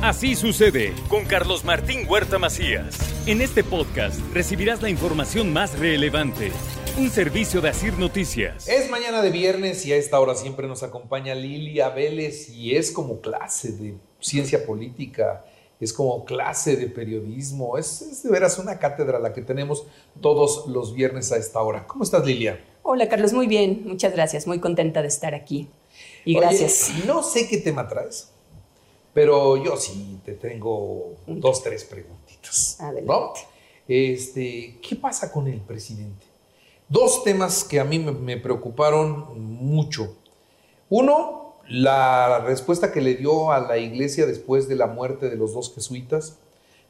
Así sucede con Carlos Martín Huerta Macías. En este podcast recibirás la información más relevante. Un servicio de Asir Noticias. Es mañana de viernes y a esta hora siempre nos acompaña Lilia Vélez y es como clase de ciencia política, es como clase de periodismo, es, es de veras una cátedra la que tenemos todos los viernes a esta hora. ¿Cómo estás Lilia? Hola Carlos, muy bien, muchas gracias, muy contenta de estar aquí. Y gracias. no sé qué tema traes, pero yo sí te tengo dos, tres preguntitas. Adelante. Este, ¿Qué pasa con el presidente? Dos temas que a mí me, me preocuparon mucho. Uno, la respuesta que le dio a la iglesia después de la muerte de los dos jesuitas,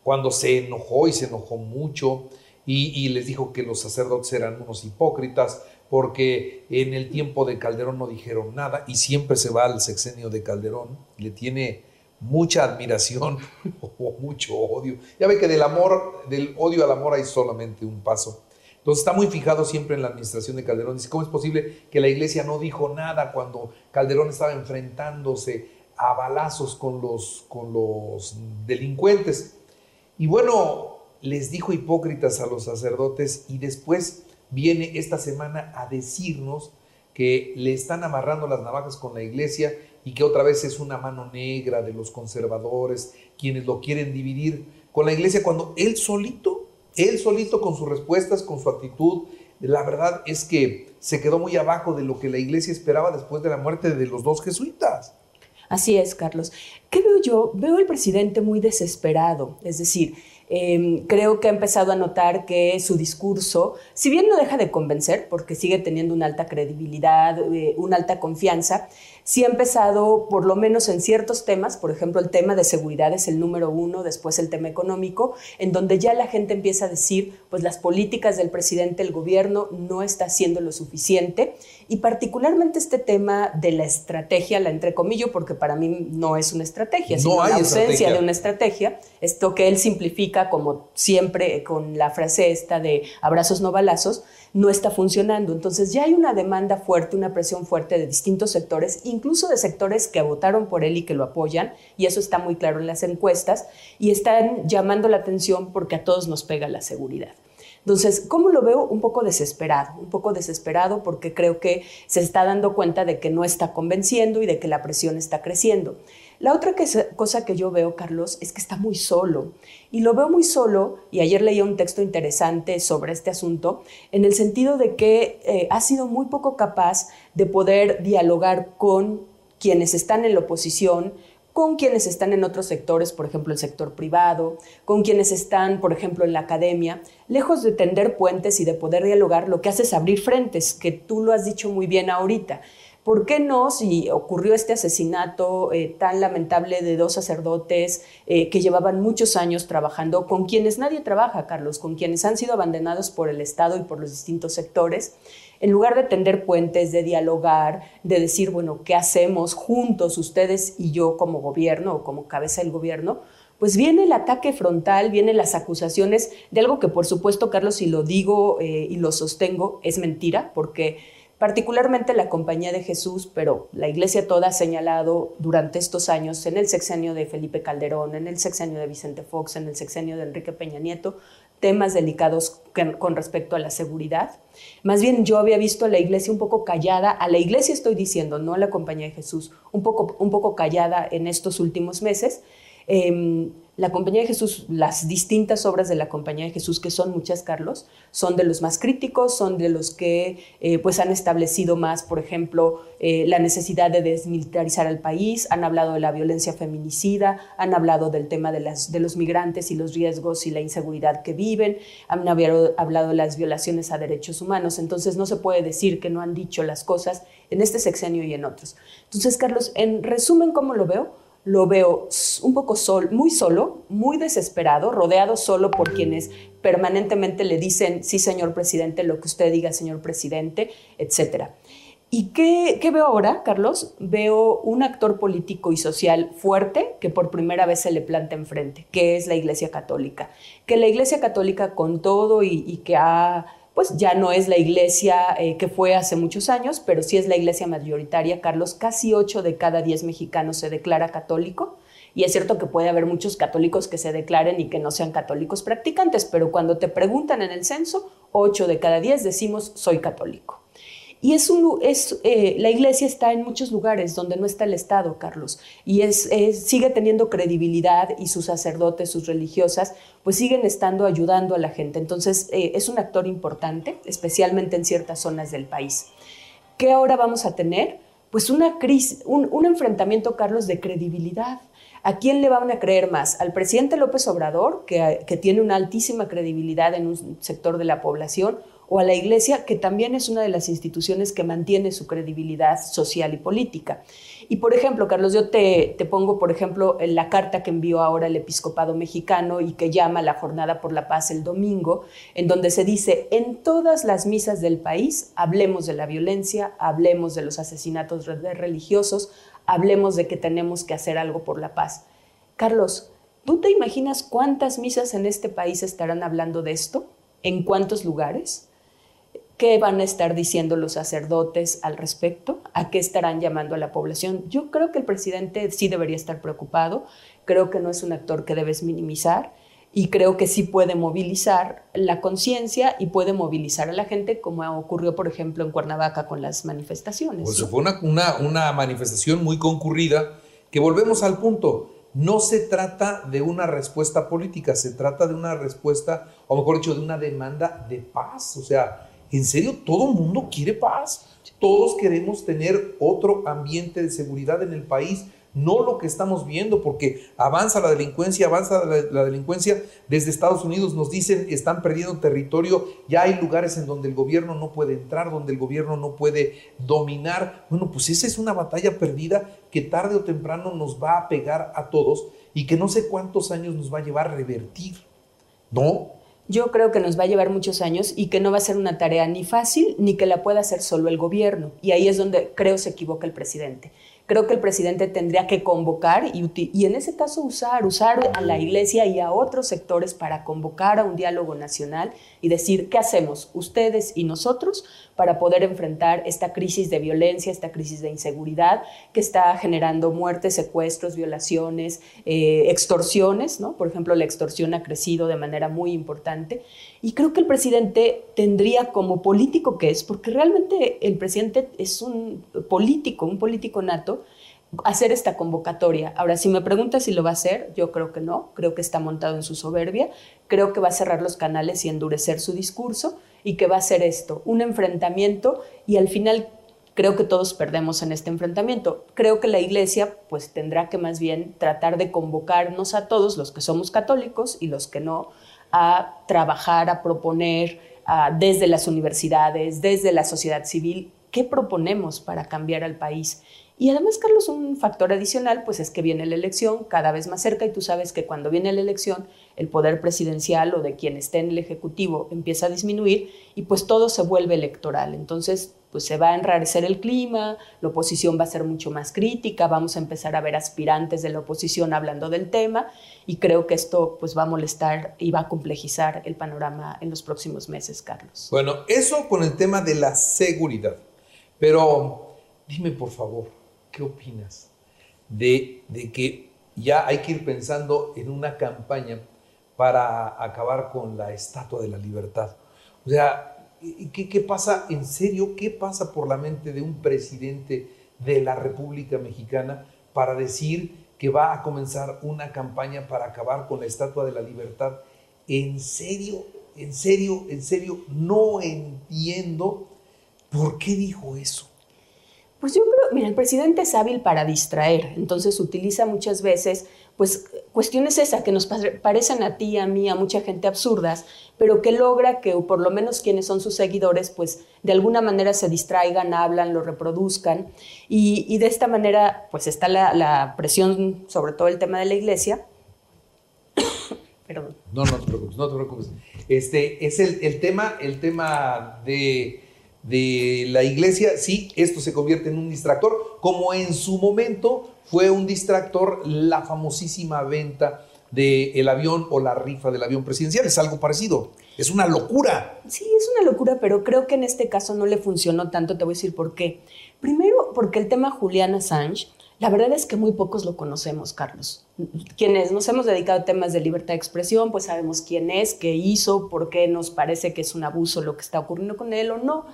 cuando se enojó y se enojó mucho y, y les dijo que los sacerdotes eran unos hipócritas, porque en el tiempo de Calderón no dijeron nada y siempre se va al sexenio de Calderón, le tiene mucha admiración o mucho odio. Ya ve que del amor, del odio al amor hay solamente un paso. Entonces está muy fijado siempre en la administración de Calderón. Dice, ¿cómo es posible que la iglesia no dijo nada cuando Calderón estaba enfrentándose a balazos con los, con los delincuentes? Y bueno, les dijo hipócritas a los sacerdotes y después viene esta semana a decirnos que le están amarrando las navajas con la iglesia y que otra vez es una mano negra de los conservadores, quienes lo quieren dividir con la iglesia, cuando él solito, él solito con sus respuestas, con su actitud, la verdad es que se quedó muy abajo de lo que la iglesia esperaba después de la muerte de los dos jesuitas. Así es, Carlos. ¿Qué veo yo? Veo al presidente muy desesperado, es decir, eh, creo que ha empezado a notar que su discurso, si bien no deja de convencer, porque sigue teniendo una alta credibilidad, eh, una alta confianza, sí ha empezado, por lo menos en ciertos temas, por ejemplo, el tema de seguridad es el número uno, después el tema económico, en donde ya la gente empieza a decir, pues las políticas del presidente, el gobierno no está haciendo lo suficiente, y particularmente este tema de la estrategia, la entrecomillo, porque para mí no es una estrategia, sino la ausencia de una estrategia, esto que él simplifica como siempre con la frase esta de abrazos no balazos, no está funcionando. Entonces ya hay una demanda fuerte, una presión fuerte de distintos sectores, incluso de sectores que votaron por él y que lo apoyan, y eso está muy claro en las encuestas, y están llamando la atención porque a todos nos pega la seguridad. Entonces, ¿cómo lo veo? Un poco desesperado, un poco desesperado porque creo que se está dando cuenta de que no está convenciendo y de que la presión está creciendo. La otra cosa que yo veo, Carlos, es que está muy solo. Y lo veo muy solo, y ayer leí un texto interesante sobre este asunto, en el sentido de que eh, ha sido muy poco capaz de poder dialogar con quienes están en la oposición, con quienes están en otros sectores, por ejemplo el sector privado, con quienes están, por ejemplo, en la academia, lejos de tender puentes y de poder dialogar, lo que hace es abrir frentes, que tú lo has dicho muy bien ahorita. ¿Por qué no, si ocurrió este asesinato eh, tan lamentable de dos sacerdotes eh, que llevaban muchos años trabajando, con quienes nadie trabaja, Carlos, con quienes han sido abandonados por el Estado y por los distintos sectores? En lugar de tender puentes, de dialogar, de decir, bueno, ¿qué hacemos juntos ustedes y yo como gobierno o como cabeza del gobierno? pues viene el ataque frontal, vienen las acusaciones de algo que por supuesto, Carlos, si lo digo eh, y lo sostengo, es mentira, porque particularmente la Compañía de Jesús, pero la Iglesia toda ha señalado durante estos años, en el sexenio de Felipe Calderón, en el sexenio de Vicente Fox, en el sexenio de Enrique Peña Nieto, temas delicados con respecto a la seguridad. Más bien yo había visto a la iglesia un poco callada, a la iglesia estoy diciendo, no a la Compañía de Jesús, un poco, un poco callada en estos últimos meses. Eh, la Compañía de Jesús, las distintas obras de la Compañía de Jesús, que son muchas, Carlos, son de los más críticos, son de los que eh, pues han establecido más, por ejemplo, eh, la necesidad de desmilitarizar al país, han hablado de la violencia feminicida, han hablado del tema de, las, de los migrantes y los riesgos y la inseguridad que viven, han hablado, hablado de las violaciones a derechos humanos. Entonces no se puede decir que no han dicho las cosas en este sexenio y en otros. Entonces, Carlos, en resumen, ¿cómo lo veo? Lo veo un poco sol, muy solo, muy desesperado, rodeado solo por quienes permanentemente le dicen, sí, señor presidente, lo que usted diga, señor presidente, etc. ¿Y qué, qué, veo ahora, Carlos? Veo un actor político y social fuerte que por primera vez se le planta enfrente, que es la Iglesia Católica. Que la Iglesia Católica con todo y, y que ha pues ya no es la iglesia eh, que fue hace muchos años, pero sí es la iglesia mayoritaria, Carlos. Casi 8 de cada 10 mexicanos se declara católico. Y es cierto que puede haber muchos católicos que se declaren y que no sean católicos practicantes, pero cuando te preguntan en el censo, 8 de cada 10 decimos soy católico. Y es un, eh, la iglesia está en muchos lugares donde no está el Estado, Carlos, y es, sigue teniendo credibilidad y sus sacerdotes, sus religiosas, pues siguen estando ayudando a la gente. Entonces, eh, es un actor importante, especialmente en ciertas zonas del país. ¿Qué ahora vamos a tener? Pues una crisis, un, un enfrentamiento, Carlos, de credibilidad. ¿A quién le van a creer más? ¿Al presidente López Obrador, que, que tiene una altísima credibilidad en un sector de la población, o a la Iglesia, que también es una de las instituciones que mantiene su credibilidad social y política. Y por ejemplo, Carlos, yo te, pongo, por ejemplo, la carta que envió ahora el episcopado mexicano y que llama la Jornada por la Paz el domingo, en donde se dice, en todas las misas del país, hablemos de la violencia, hablemos de los asesinatos religiosos, hablemos de que tenemos que hacer algo por la paz. Carlos, ¿tú te imaginas cuántas misas en este país estarán hablando de esto? ¿En cuántos lugares? ¿Qué van a estar diciendo los sacerdotes al respecto? ¿A qué estarán llamando a la población? Yo creo que el presidente sí debería estar preocupado, creo que no es un actor que debes minimizar y creo que sí puede movilizar la conciencia y puede movilizar a la gente, como ocurrió, por ejemplo, en Cuernavaca con las manifestaciones. Pues fue una, una, una manifestación muy concurrida, que volvemos al punto, no se trata de una respuesta política, se trata de una respuesta, o mejor dicho, de una demanda de paz, o sea, ¿En serio todo el mundo quiere paz? Todos queremos tener otro ambiente de seguridad en el país, no lo que estamos viendo, porque avanza la delincuencia, avanza la, delincuencia. Desde Estados Unidos nos dicen están perdiendo territorio, ya hay lugares en donde el gobierno no puede entrar, donde el gobierno no puede dominar. Bueno, pues esa es una batalla perdida que tarde o temprano nos va a pegar a todos y que no sé cuántos años nos va a llevar a revertir. ¿No? Yo creo que nos va a llevar muchos años y que no va a ser una tarea ni fácil ni que la pueda hacer solo el gobierno. Y ahí es donde creo se equivoca el presidente creo que el presidente tendría que convocar y, y, en ese caso usar, usar a la iglesia y a otros sectores para convocar a un diálogo nacional y decir, ¿qué hacemos ustedes y nosotros para poder enfrentar esta crisis de violencia, esta crisis de inseguridad que está generando muertes, secuestros, violaciones, eh, extorsiones, ¿no? Por ejemplo, la extorsión ha crecido de manera muy importante y creo que el presidente tendría como político que es, porque realmente el presidente es un político, un político nato, hacer esta convocatoria. Ahora, si me preguntas si lo va a hacer, yo creo que no, creo que está montado en su soberbia, creo que va a cerrar los canales y endurecer su discurso y que va a ser esto, un enfrentamiento y al final creo que todos perdemos en este enfrentamiento. Creo que la iglesia pues tendrá que más bien tratar de convocarnos a todos los que somos católicos y los que no a trabajar, a proponer desde las universidades, desde la sociedad civil, qué proponemos para cambiar al país. Y además, Carlos, un factor adicional, pues es que viene la elección cada vez más cerca y tú sabes que cuando viene la elección, el poder presidencial o de quien esté en el Ejecutivo empieza a disminuir y pues todo se vuelve electoral. Entonces, pues se va a enrarecer el clima, la oposición va a ser mucho más crítica, vamos a empezar a ver aspirantes de la oposición hablando del tema y creo que esto pues va a molestar y va a complejizar el panorama en los próximos meses, Carlos. Bueno, eso con el tema de la seguridad. Pero dime por favor, ¿qué opinas de, de que ya hay que ir pensando en una campaña para acabar con la estatua de la libertad? O sea, ¿Qué, ¿Qué, pasa en serio? ¿Qué pasa por la mente de un presidente de la República Mexicana para decir que va a comenzar una campaña para acabar con la Estatua de la Libertad? ¿En serio? ¿En serio? ¿En serio? No entiendo por qué dijo eso. Pues yo creo, mira, el presidente es hábil para distraer, entonces utiliza muchas veces pues cuestiones esas que nos parecen a ti, a mí, a mucha gente absurdas, pero que logra que por lo menos quienes son sus seguidores, pues de alguna manera se distraigan, hablan, lo reproduzcan. Y, de esta manera, pues está la, presión sobre todo el tema de la iglesia. Perdón. No, no te preocupes, no te preocupes. Este es el, tema, el tema de, de la iglesia. Sí, esto se convierte en un distractor, como en su momento fue un distractor la famosísima venta del avión o la rifa del avión presidencial. Es algo parecido. Es una locura. Sí, es una locura, pero creo que en este caso no le funcionó tanto. Te voy a decir por qué. Primero, porque el tema Julián Assange, la verdad es que muy pocos lo conocemos, Carlos. Quienes nos hemos dedicado a temas de libertad de expresión, pues sabemos quién es, qué hizo, por qué nos parece que es un abuso lo que está ocurriendo con él o no.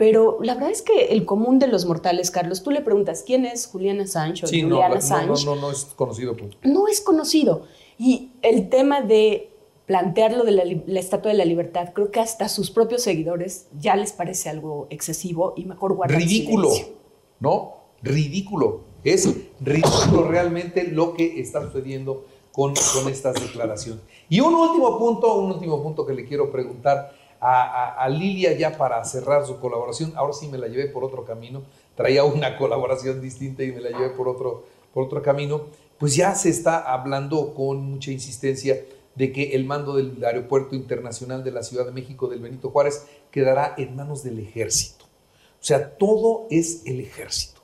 Pero la verdad es que el común de los mortales, Carlos, tú le preguntas quién es Julián Assange o sí, Julián no. No, no, no es conocido. Pues. No es conocido. Y el tema de plantearlo de la, Estatua de la Libertad, creo que hasta sus propios seguidores ya les parece algo excesivo y mejor guardar Ridículo, silencio. ¿no? Ridículo. Es ridículo realmente lo que está sucediendo con, con estas declaraciones. Y un último punto, un último punto que le quiero preguntar a, Lilia ya para cerrar su colaboración. Ahora sí me la llevé por otro camino. Traía una colaboración distinta y me la llevé por otro, por otro camino. Pues ya se está hablando con mucha insistencia de que el mando del Aeropuerto Internacional de la Ciudad de México del Benito Juárez quedará en manos del ejército. O sea, todo es el ejército.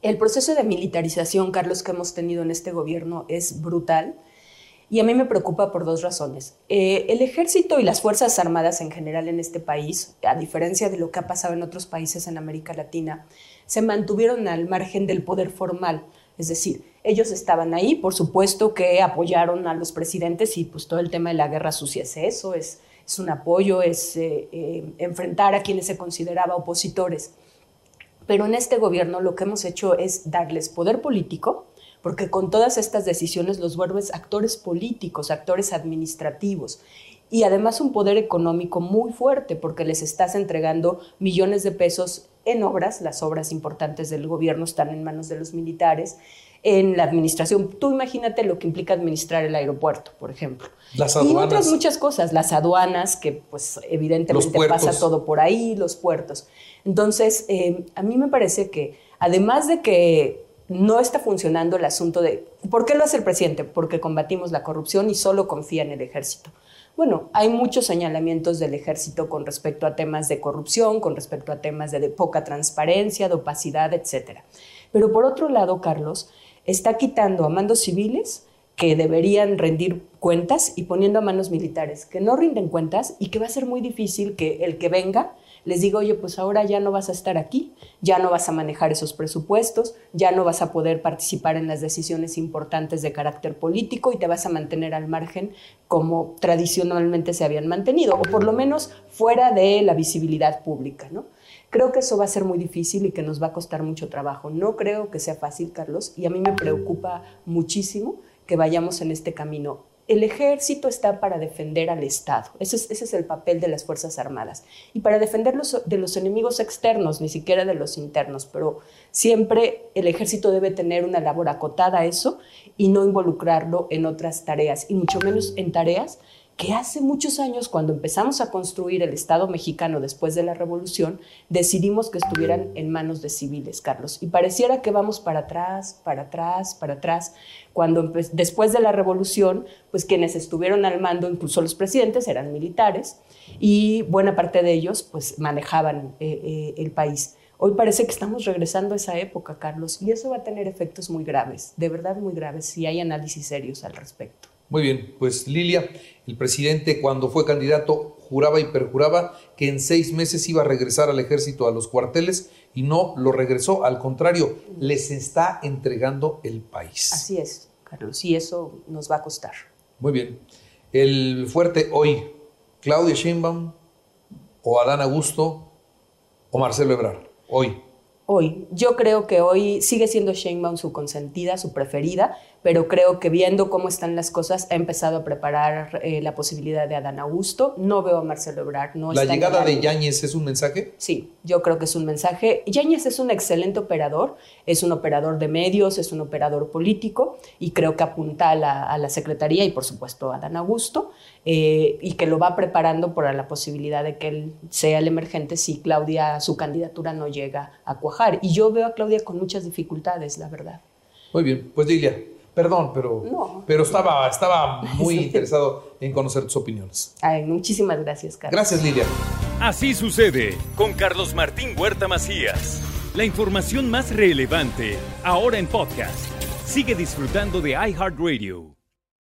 El proceso de militarización, Carlos, que hemos tenido en este gobierno es brutal y a mí me preocupa por dos razones. Eh, el ejército y las Fuerzas Armadas en general en este país, a diferencia de lo que ha pasado en otros países en América Latina, se mantuvieron al margen del poder formal. Es decir, ellos estaban ahí, por supuesto que apoyaron a los presidentes y pues todo el tema de la guerra sucia es eso, es, un apoyo, es eh, eh, enfrentar a quienes se consideraba opositores. Pero en este gobierno lo que hemos hecho es darles poder político, porque con todas estas decisiones los vuelves actores políticos, actores administrativos y además un poder económico muy fuerte porque les estás entregando millones de pesos en obras, las obras importantes del gobierno están en manos de los militares, en la administración. Tú imagínate lo que implica administrar el aeropuerto, por ejemplo. Las aduanas. Y otras muchas cosas, las aduanas, que pues evidentemente pasa todo por ahí, los puertos. Entonces, eh, a mí me parece que además de que no está funcionando el asunto de ¿por qué lo hace el presidente? Porque combatimos la corrupción y solo confía en el ejército. Bueno, hay muchos señalamientos del ejército con respecto a temas de corrupción, con respecto a temas de, poca transparencia, de opacidad, etc. Pero por otro lado, Carlos, está quitando a mandos civiles que deberían rendir cuentas y poniendo a manos militares que no rinden cuentas y que va a ser muy difícil que el que venga les digo, oye, pues ahora ya no vas a estar aquí, ya no vas a manejar esos presupuestos, ya no vas a poder participar en las decisiones importantes de carácter político y te vas a mantener al margen como tradicionalmente se habían mantenido, o por lo menos fuera de la visibilidad pública, ¿no? Creo que eso va a ser muy difícil y que nos va a costar mucho trabajo. No creo que sea fácil, Carlos, y a mí me preocupa muchísimo que vayamos en este camino el ejército está para defender al Estado. Ese es, el papel de las Fuerzas Armadas. Y para defenderlos de los enemigos externos, ni siquiera de los internos. Pero siempre el ejército debe tener una labor acotada a eso y no involucrarlo en otras tareas, y mucho menos en tareas que hace muchos años, cuando empezamos a construir el Estado mexicano después de la Revolución, decidimos que estuvieran en manos de civiles, Carlos. Y pareciera que vamos para atrás, para atrás, para atrás. Cuando después de la Revolución, pues quienes estuvieron al mando, incluso los presidentes, eran militares y buena parte de ellos pues manejaban eh, eh, el país. Hoy parece que estamos regresando a esa época, Carlos, y eso va a tener efectos muy graves, de verdad muy graves, si hay análisis serios al respecto. Muy bien, pues Lilia, el presidente cuando fue candidato juraba y perjuraba que en seis meses iba a regresar al ejército a los cuarteles y no lo regresó, al contrario, les está entregando el país. Así es, Carlos, y eso nos va a costar. Muy bien. El fuerte hoy, Claudia Sheinbaum o Adán Augusto o Marcelo Ebrard, hoy. Hoy, yo creo que hoy sigue siendo Sheinbaum su consentida, su preferida, pero creo que viendo cómo están las cosas, ha empezado a preparar eh, la posibilidad de Adán Augusto. No veo a Marcelo Ebrard. No ¿La llegada de Yáñez es un mensaje? Sí, yo creo que es un mensaje. Yáñez es un excelente operador, es un operador de medios, es un operador político y creo que apunta a la, Secretaría y por supuesto a Adán Augusto eh, y que lo va preparando para la posibilidad de que él sea el emergente si Claudia, su candidatura no llega a cuajar. Y yo veo a Claudia con muchas dificultades, la verdad. Muy bien, pues Lilia, Perdón, pero, pero estaba, estaba muy interesado en conocer tus opiniones. Ay, muchísimas gracias, Carlos. Gracias, Lidia. Así sucede con Carlos Martín Huerta Macías. La información más relevante, ahora en podcast. Sigue disfrutando de iHeartRadio.